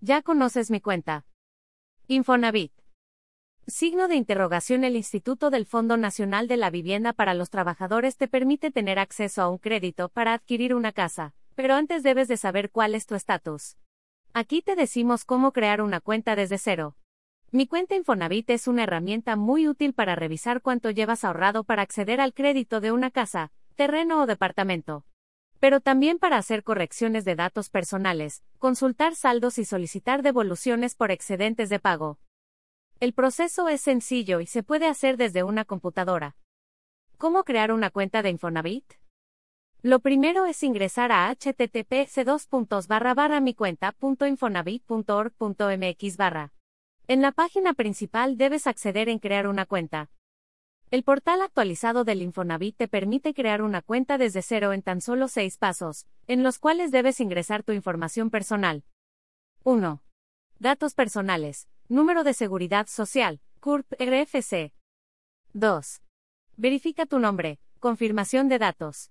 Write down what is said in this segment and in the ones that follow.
Ya conoces mi cuenta. Infonavit. Signo de interrogación El Instituto del Fondo Nacional de la Vivienda para los Trabajadores te permite tener acceso a un crédito para adquirir una casa, pero antes debes de saber cuál es tu estatus. Aquí te decimos cómo crear una cuenta desde cero. Mi cuenta Infonavit es una herramienta muy útil para revisar cuánto llevas ahorrado para acceder al crédito de una casa, terreno o departamento. Pero también para hacer correcciones de datos personales, consultar saldos y solicitar devoluciones por excedentes de pago. El proceso es sencillo y se puede hacer desde una computadora. ¿Cómo crear una cuenta de Infonavit? Lo primero es ingresar a https micuenta.infonavit.org.mx. En la página principal debes acceder en crear una cuenta. El portal actualizado del Infonavit te permite crear una cuenta desde cero en tan solo seis pasos, en los cuales debes ingresar tu información personal. 1. Datos personales. Número de seguridad social, CURP RFC. 2. Verifica tu nombre, confirmación de datos.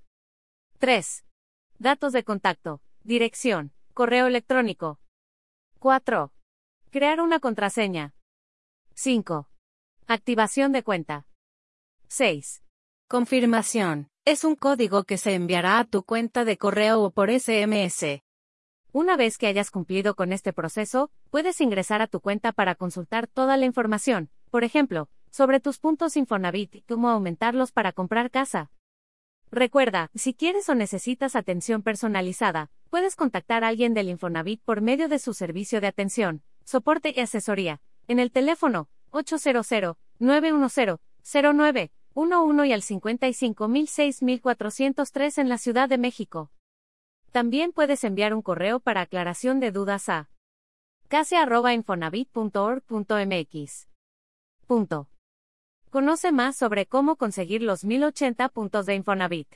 3. Datos de contacto, dirección, correo electrónico. 4. Crear una contraseña. 5. Activación de cuenta. 6. Confirmación. Es un código que se enviará a tu cuenta de correo o por SMS. Una vez que hayas cumplido con este proceso, puedes ingresar a tu cuenta para consultar toda la información, por ejemplo, sobre tus puntos Infonavit y cómo aumentarlos para comprar casa. Recuerda, si quieres o necesitas atención personalizada, puedes contactar a alguien del Infonavit por medio de su servicio de atención, soporte y asesoría, en el teléfono 800-910-0911 y al 55.006.403 en la Ciudad de México. También puedes enviar un correo para aclaración de dudas a case.infonavit.org.mx. Conoce más sobre cómo conseguir los 1080 puntos de Infonavit.